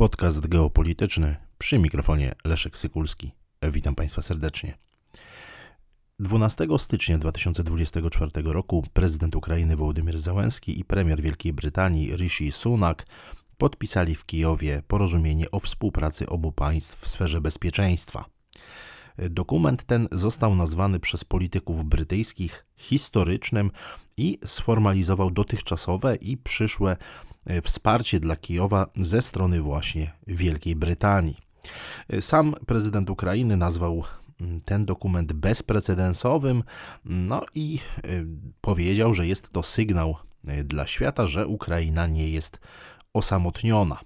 Podcast geopolityczny przy mikrofonie Leszek Sykulski. Witam Państwa serdecznie. 12 stycznia 2024 roku prezydent Ukrainy Wołodymyr Załęski i premier Wielkiej Brytanii Rishi Sunak podpisali w Kijowie porozumienie o współpracy obu państw w sferze bezpieczeństwa. Dokument ten został nazwany przez polityków brytyjskich historycznym i sformalizował dotychczasowe i przyszłe e, wsparcie dla Kijowa ze strony właśnie Wielkiej Brytanii. Sam prezydent Ukrainy nazwał mm, ten dokument bezprecedensowym, no i e, powiedział, że jest to sygnał e, dla świata, że Ukraina nie jest osamotniona.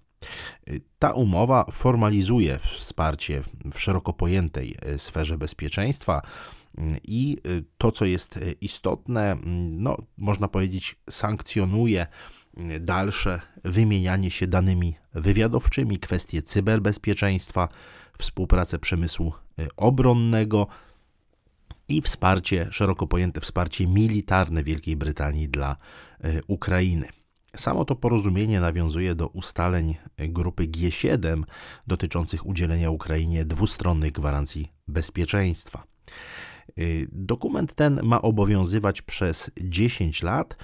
Ta umowa formalizuje wsparcie w szeroko pojętej e, sferze bezpieczeństwa i e, to, co jest e, istotne, mm, no, można powiedzieć, sankcjonuje mm, dalsze wymienianie się danymi wywiadowczymi, kwestie cyberbezpieczeństwa, współpracę przemysłu obronnego i wsparcie, szeroko pojęte wsparcie militarne Wielkiej Brytanii dla Ukrainy. Samo to porozumienie nawiązuje do ustaleń grupy G7 dotyczących udzielenia Ukrainie dwustronnych gwarancji bezpieczeństwa. Y, dokument ten ma obowiązywać przez 10 lat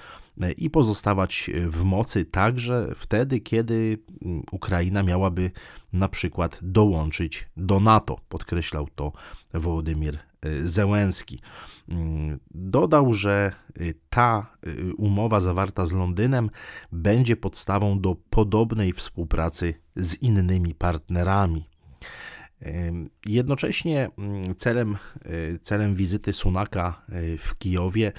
y, i pozostawać w mocy także wtedy, kiedy mm, Ukraina miałaby na przykład dołączyć do NATO. Podkreślał to Wołodymir y, Zełenski. Mm, dodał, że ta umowa zawarta z Londynem będzie podstawą do podobnej współpracy z innymi partnerami. Jednocześnie mm, celem, e, celem wizyty Sunaka e, w Kijowie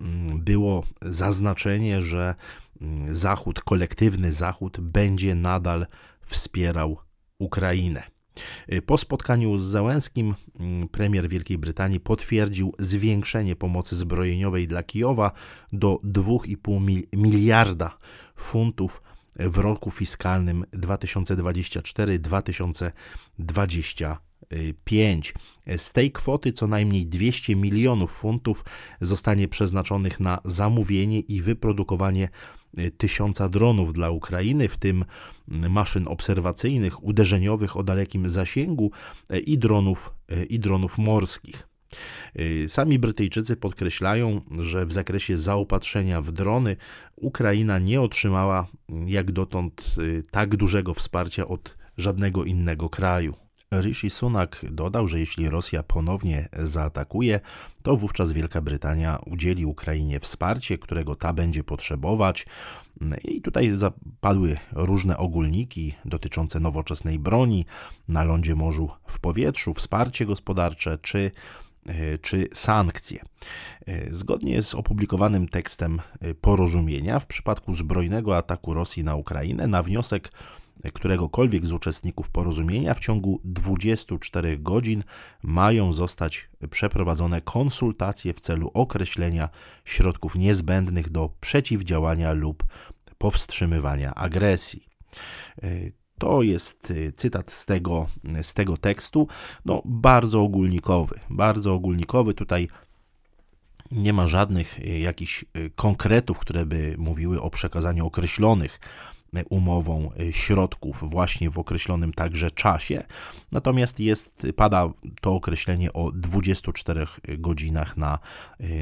mm, było zaznaczenie, że mm, Zachód, kolektywny Zachód będzie nadal wspierał Ukrainę. E, po spotkaniu z Załęskim premier Wielkiej Brytanii potwierdził zwiększenie pomocy zbrojeniowej dla Kijowa do 2,5 miliarda funtów w roku fiskalnym 2024-2025. Z tej kwoty co najmniej 200 milionów funtów zostanie przeznaczonych na zamówienie i wyprodukowanie tysiąca dronów dla Ukrainy, w tym maszyn obserwacyjnych, uderzeniowych o dalekim zasięgu i dronów, i dronów morskich. Y, sami Brytyjczycy podkreślają, że w zakresie zaopatrzenia w drony Ukraina nie otrzymała jak dotąd y, tak dużego wsparcia od żadnego innego kraju. Rishi Sunak dodał, że jeśli Rosja ponownie zaatakuje, to wówczas Wielka Brytania udzieli Ukrainie wsparcie, którego ta będzie potrzebować. I tutaj zapadły różne ogólniki dotyczące nowoczesnej broni na lądzie, morzu, w powietrzu, wsparcie gospodarcze czy czy sankcje. E, zgodnie z opublikowanym tekstem e, porozumienia, w przypadku zbrojnego ataku Rosji na Ukrainę, na wniosek któregokolwiek z uczestników porozumienia w ciągu 24 godzin mają zostać przeprowadzone konsultacje w celu określenia środków niezbędnych do przeciwdziałania lub powstrzymywania agresji. To jest y, cytat z tego, z tego tekstu, no bardzo ogólnikowy, bardzo ogólnikowy. Tutaj nie ma żadnych y, jakichś y, konkretów, które by mówiły o przekazaniu określonych umową środków właśnie w określonym także czasie. Natomiast jest, pada to określenie o 24 godzinach na,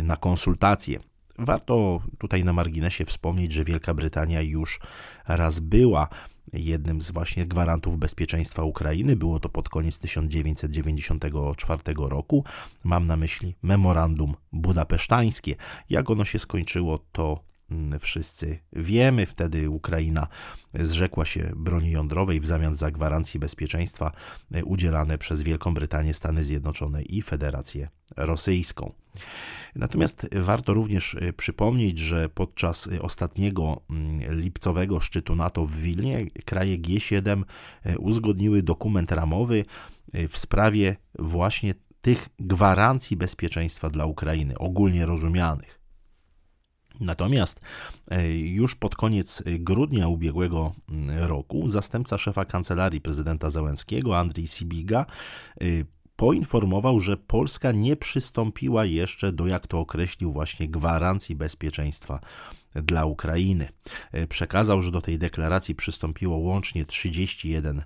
na konsultacje. Warto tutaj na marginesie wspomnieć, że Wielka Brytania już raz była jednym z właśnie gwarantów bezpieczeństwa Ukrainy. Było to pod koniec 1994 roku. Mam na myśli memorandum budapesztańskie. Jak ono się skończyło, to wszyscy wiemy. Wtedy Ukraina zrzekła się broni jądrowej w zamian za gwarancje bezpieczeństwa e, udzielane przez Wielką Brytanię, Stany Zjednoczone i Federację Rosyjską. Natomiast warto również e, przypomnieć, że podczas e, ostatniego mm, lipcowego szczytu NATO w Wilnie kraje G7 e, uzgodniły dokument ramowy w sprawie właśnie tych gwarancji bezpieczeństwa dla Ukrainy, ogólnie rozumianych. Natomiast już pod koniec grudnia ubiegłego mm, roku zastępca szefa kancelarii prezydenta Załęskiego, Andrzej Sibiga, poinformował, że Polska nie przystąpiła jeszcze do, jak to określił, właśnie gwarancji bezpieczeństwa dla Ukrainy. E, przekazał, że do tej deklaracji przystąpiło łącznie 31,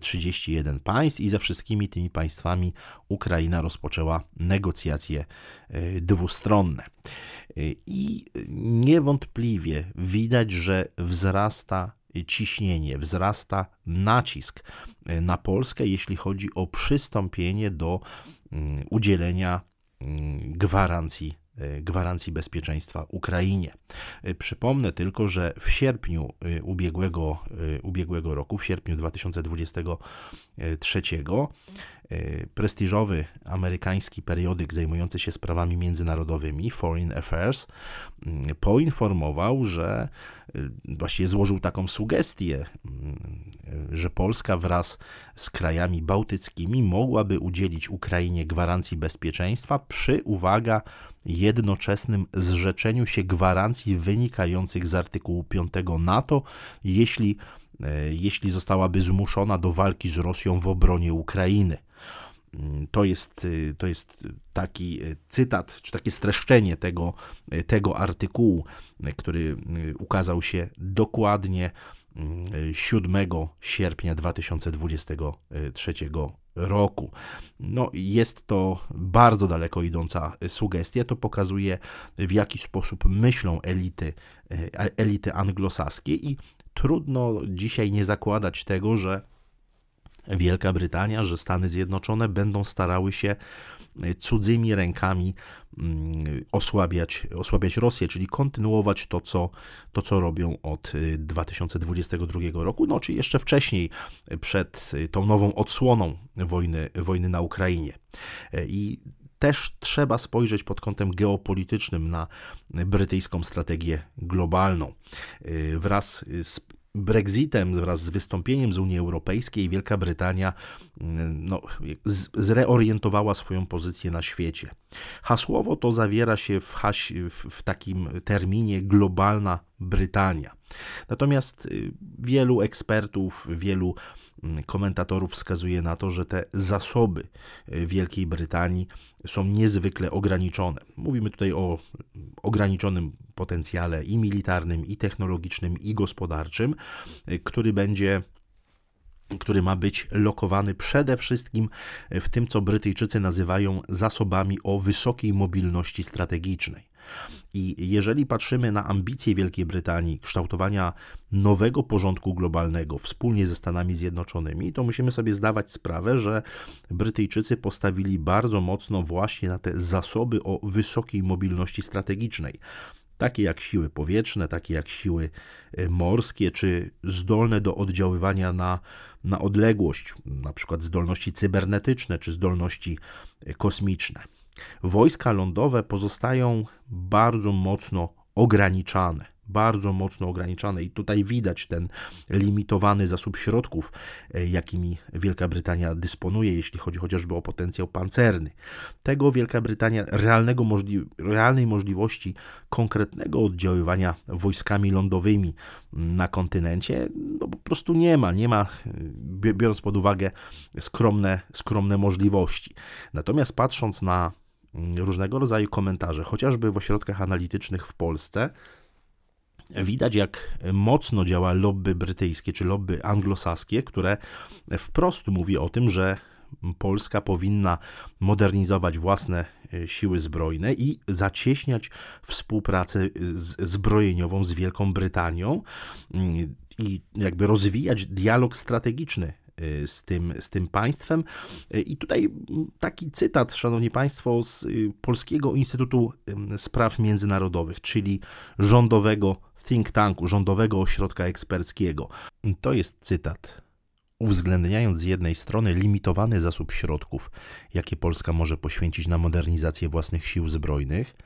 31 e, państw i ze wszystkimi tymi państwami Ukraina rozpoczęła negocjacje e, dwustronne. I niewątpliwie widać, że wzrasta ciśnienie, wzrasta nacisk na Polskę, jeśli chodzi o przystąpienie do mm, udzielenia mm, gwarancji E, gwarancji bezpieczeństwa Ukrainie. E, przypomnę tylko, że w sierpniu e, ubiegłego, ubiegłego roku, w sierpniu 2023, prestiżowy amerykański periodyk zajmujący się sprawami międzynarodowymi, Foreign Affairs, mm, poinformował, że właściwie złożył taką sugestię, mm, że Polska wraz z krajami bałtyckimi mogłaby udzielić Ukrainie gwarancji bezpieczeństwa przy, uwaga, jednoczesnym zrzeczeniu się gwarancji wynikających z artykułu 5 NATO, jeśli, e, jeśli zostałaby zmuszona do walki z Rosją w obronie Ukrainy. Mm, to jest, e, to jest taki e, cytat, czy takie streszczenie tego, tego artykułu, który ukazał się dokładnie 7 sierpnia 2023 roku. No, jest to bardzo daleko idąca sugestia. To pokazuje, w jaki sposób myślą elity, e, elity anglosaskie, i trudno dzisiaj nie zakładać tego, że Wielka Brytania, że Stany Zjednoczone będą starały się cudzymi rękami mm, osłabiać, osłabiać Rosję, czyli kontynuować to co, to, co robią od 2022 y, roku, no czy jeszcze wcześniej, przed y, tą nową odsłoną wojny, wojny na Ukrainie. E, I też trzeba spojrzeć pod kątem geopolitycznym na brytyjską strategię globalną. Wraz z Brexitem, wraz z wystąpieniem z Unii Europejskiej, Wielka Brytania mm, no, zreorientowała swoją pozycję na świecie. Hasłowo to zawiera się w, w takim terminie globalna Brytania. Natomiast y, wielu ekspertów, wielu mm, komentatorów wskazuje na to, że te zasoby y, Wielkiej Brytanii są niezwykle ograniczone. Mówimy tutaj o ograniczonym potencjale i militarnym, i technologicznym, i gospodarczym, y, który będzie który ma być lokowany przede wszystkim w tym, co Brytyjczycy nazywają zasobami o wysokiej mobilności strategicznej. I jeżeli patrzymy na ambicje Wielkiej Brytanii kształtowania nowego porządku globalnego wspólnie ze Stanami Zjednoczonymi, to musimy sobie zdawać sprawę, że Brytyjczycy postawili bardzo mocno właśnie na te zasoby o wysokiej mobilności strategicznej takie jak siły powietrzne, takie jak siły e, morskie, czy zdolne do oddziaływania na, na odległość, na przykład zdolności cybernetyczne czy zdolności e, kosmiczne. Wojska lądowe pozostają bardzo mocno ograniczane bardzo mocno ograniczane i tutaj widać ten limitowany zasób środków, e, jakimi Wielka Brytania dysponuje, jeśli chodzi chociażby o potencjał pancerny. Tego Wielka Brytania realnego możli realnej możliwości konkretnego oddziaływania wojskami lądowymi na kontynencie no po prostu nie ma, nie ma, biorąc pod uwagę skromne, skromne możliwości. Natomiast patrząc na mm, różnego rodzaju komentarze, chociażby w ośrodkach analitycznych w Polsce, widać, jak mocno działa lobby brytyjskie czy lobby anglosaskie, które wprost mówi o tym, że Polska powinna modernizować własne e, siły zbrojne i zacieśniać współpracę zbrojeniową z Wielką Brytanią mm, i jakby rozwijać dialog strategiczny e, z tym, z tym państwem. E, I tutaj taki cytat, szanowni państwo, z Polskiego Instytutu Spraw Międzynarodowych, czyli rządowego think tanku, rządowego ośrodka eksperckiego. To jest cytat. Uwzględniając z jednej strony limitowany zasób środków, jakie Polska może poświęcić na modernizację własnych sił zbrojnych,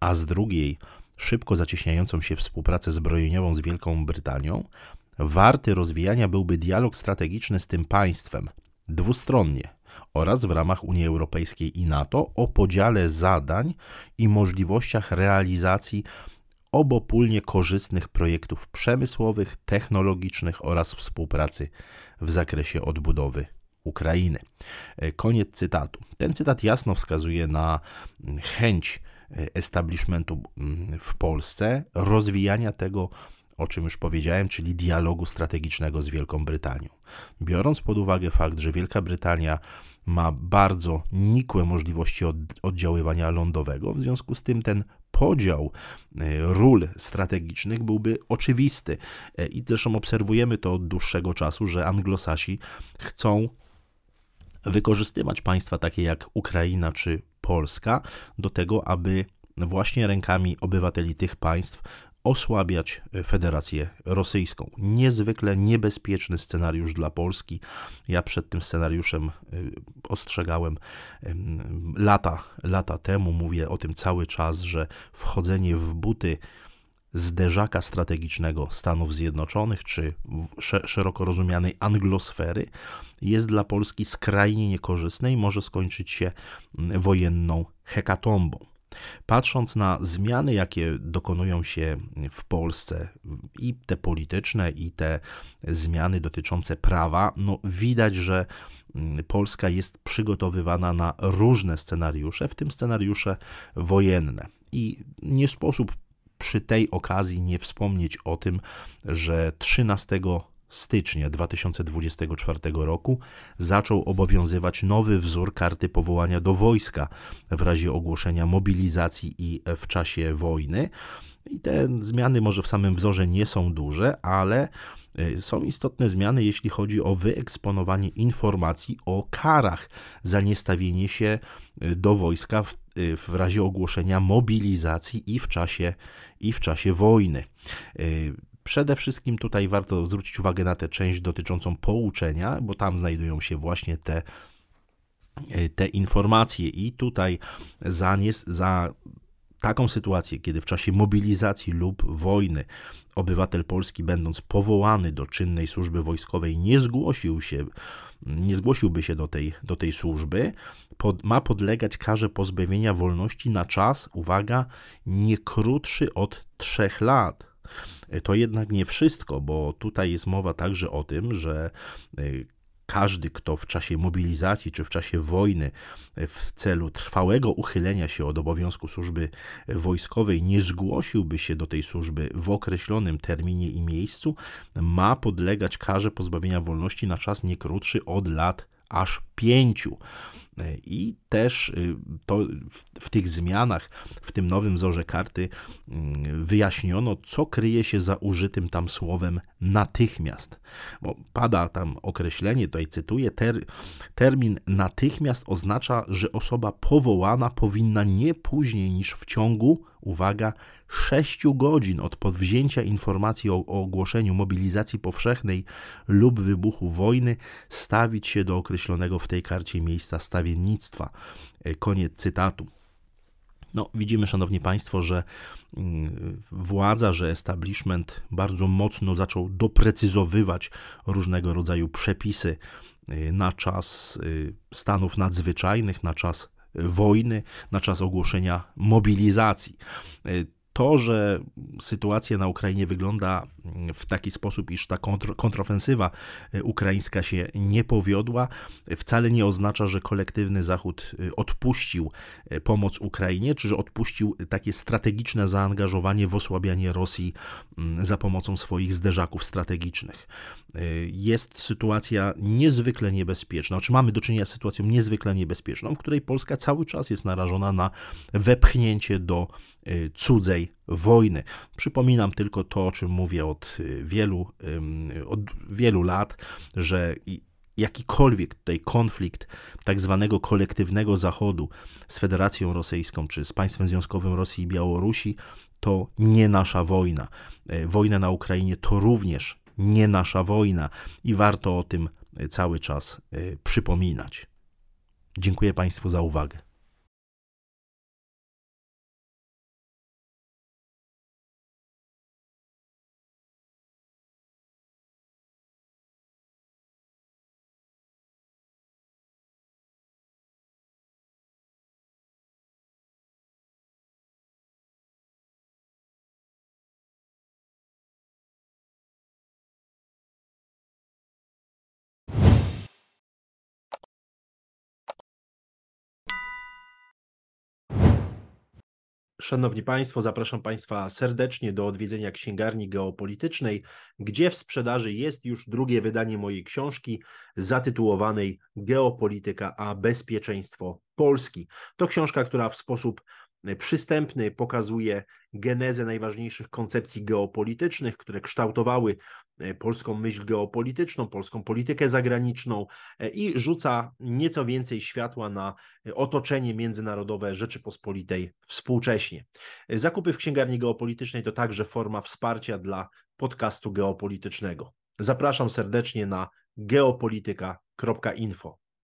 a z drugiej szybko zacieśniającą się współpracę zbrojeniową z Wielką Brytanią, warty rozwijania byłby dialog strategiczny z tym państwem dwustronnie oraz w ramach Unii Europejskiej i NATO o podziale zadań i możliwościach realizacji obopólnie korzystnych projektów przemysłowych, technologicznych oraz współpracy w zakresie odbudowy Ukrainy. Koniec cytatu. Ten cytat jasno wskazuje na chęć establishmentu mm, w Polsce rozwijania tego o czym już powiedziałem, czyli dialogu strategicznego z Wielką Brytanią. Biorąc pod uwagę fakt, że Wielka Brytania ma bardzo nikłe możliwości od, oddziaływania lądowego, w związku z tym ten podział e, ról strategicznych byłby oczywisty. E, I zresztą obserwujemy to od dłuższego czasu, że anglosasi chcą wykorzystywać państwa takie jak Ukraina czy Polska do tego, aby właśnie rękami obywateli tych państw osłabiać Federację Rosyjską. Niezwykle niebezpieczny scenariusz dla Polski. Ja przed tym scenariuszem y, ostrzegałem lata, lata temu. Mówię o tym cały czas, że wchodzenie w buty zderzaka strategicznego Stanów Zjednoczonych, czy szeroko rozumianej anglosfery, jest dla Polski skrajnie niekorzystne i może skończyć się wojenną hekatombą. Patrząc na zmiany, jakie dokonują się w Polsce, i te polityczne, i te zmiany dotyczące prawa, no widać, że mm, Polska jest przygotowywana na różne scenariusze, w tym scenariusze wojenne. I nie sposób przy tej okazji nie wspomnieć o tym, że 13 stycznia 2024 roku zaczął obowiązywać nowy wzór karty powołania do wojska w razie ogłoszenia mobilizacji i w czasie wojny. I te zmiany może w samym wzorze nie są duże, ale y, są istotne zmiany, jeśli chodzi o wyeksponowanie informacji o karach za niestawienie się y, do wojska w, y, w razie ogłoszenia mobilizacji i w czasie, i w czasie wojny. Przede wszystkim tutaj warto zwrócić uwagę na tę część dotyczącą pouczenia, bo tam znajdują się właśnie te, e, te informacje i tutaj za, nie, za taką sytuację, kiedy w czasie mobilizacji lub wojny obywatel polski, będąc powołany do czynnej służby wojskowej, nie zgłosił się, nie zgłosiłby się do tej, do tej służby, pod, ma podlegać karze pozbawienia wolności na czas, uwaga, nie krótszy od trzech lat. To jednak nie wszystko, bo tutaj jest mowa także o tym, że y, każdy, kto w czasie mobilizacji czy w czasie wojny w celu trwałego uchylenia się od obowiązku służby wojskowej nie zgłosiłby się do tej służby w określonym terminie i miejscu, ma podlegać karze pozbawienia wolności na czas nie krótszy od lat aż pięciu. I też y, to w, w, tych zmianach, w tym nowym wzorze karty, mm, wyjaśniono, co kryje się za użytym tam słowem natychmiast. Bo pada tam określenie, tutaj cytuję, ter, termin natychmiast oznacza, że osoba powołana powinna nie później niż w ciągu, uwaga, 6 godzin od podwzięcia informacji o, o ogłoszeniu mobilizacji powszechnej lub wybuchu wojny stawić się do określonego w tej karcie miejsca stawiennictwa. E, koniec cytatu. No, widzimy, szanowni państwo, że mm, władza, że establishment bardzo mocno zaczął doprecyzowywać różnego rodzaju przepisy e, na czas e, stanów nadzwyczajnych, na czas wojny, na czas ogłoszenia mobilizacji to, że sytuacja na Ukrainie wygląda w taki sposób, iż ta kontr kontrofensywa e, ukraińska się nie powiodła, wcale nie oznacza, że kolektywny Zachód e, odpuścił e, pomoc Ukrainie, czy że odpuścił takie strategiczne zaangażowanie w osłabianie Rosji mm, za pomocą swoich zderzaków strategicznych. Jest sytuacja niezwykle niebezpieczna, czy mamy do czynienia z sytuacją niezwykle niebezpieczną, w której Polska cały czas jest narażona na wepchnięcie do cudzej wojny. Przypominam tylko to, o czym mówię od y, wielu, od wielu lat, że jakikolwiek tutaj konflikt tak zwanego kolektywnego Zachodu z Federacją Rosyjską czy z państwem związkowym Rosji i Białorusi to nie nasza wojna. E, wojna na Ukrainie to również nie nasza wojna i warto o tym cały czas przypominać. Dziękuję Państwu za uwagę. Szanowni Państwo, zapraszam Państwa serdecznie do odwiedzenia księgarni geopolitycznej, gdzie w sprzedaży jest już drugie wydanie mojej książki zatytułowanej Geopolityka a bezpieczeństwo Polski. To książka, która w sposób przystępny pokazuje genezę najważniejszych koncepcji geopolitycznych, które kształtowały e, polską myśl geopolityczną, polską politykę zagraniczną e, i rzuca nieco więcej światła na otoczenie międzynarodowe Rzeczypospolitej współcześnie. Zakupy w księgarni geopolitycznej to także forma wsparcia dla podcastu geopolitycznego. Zapraszam serdecznie na geopolityka.info.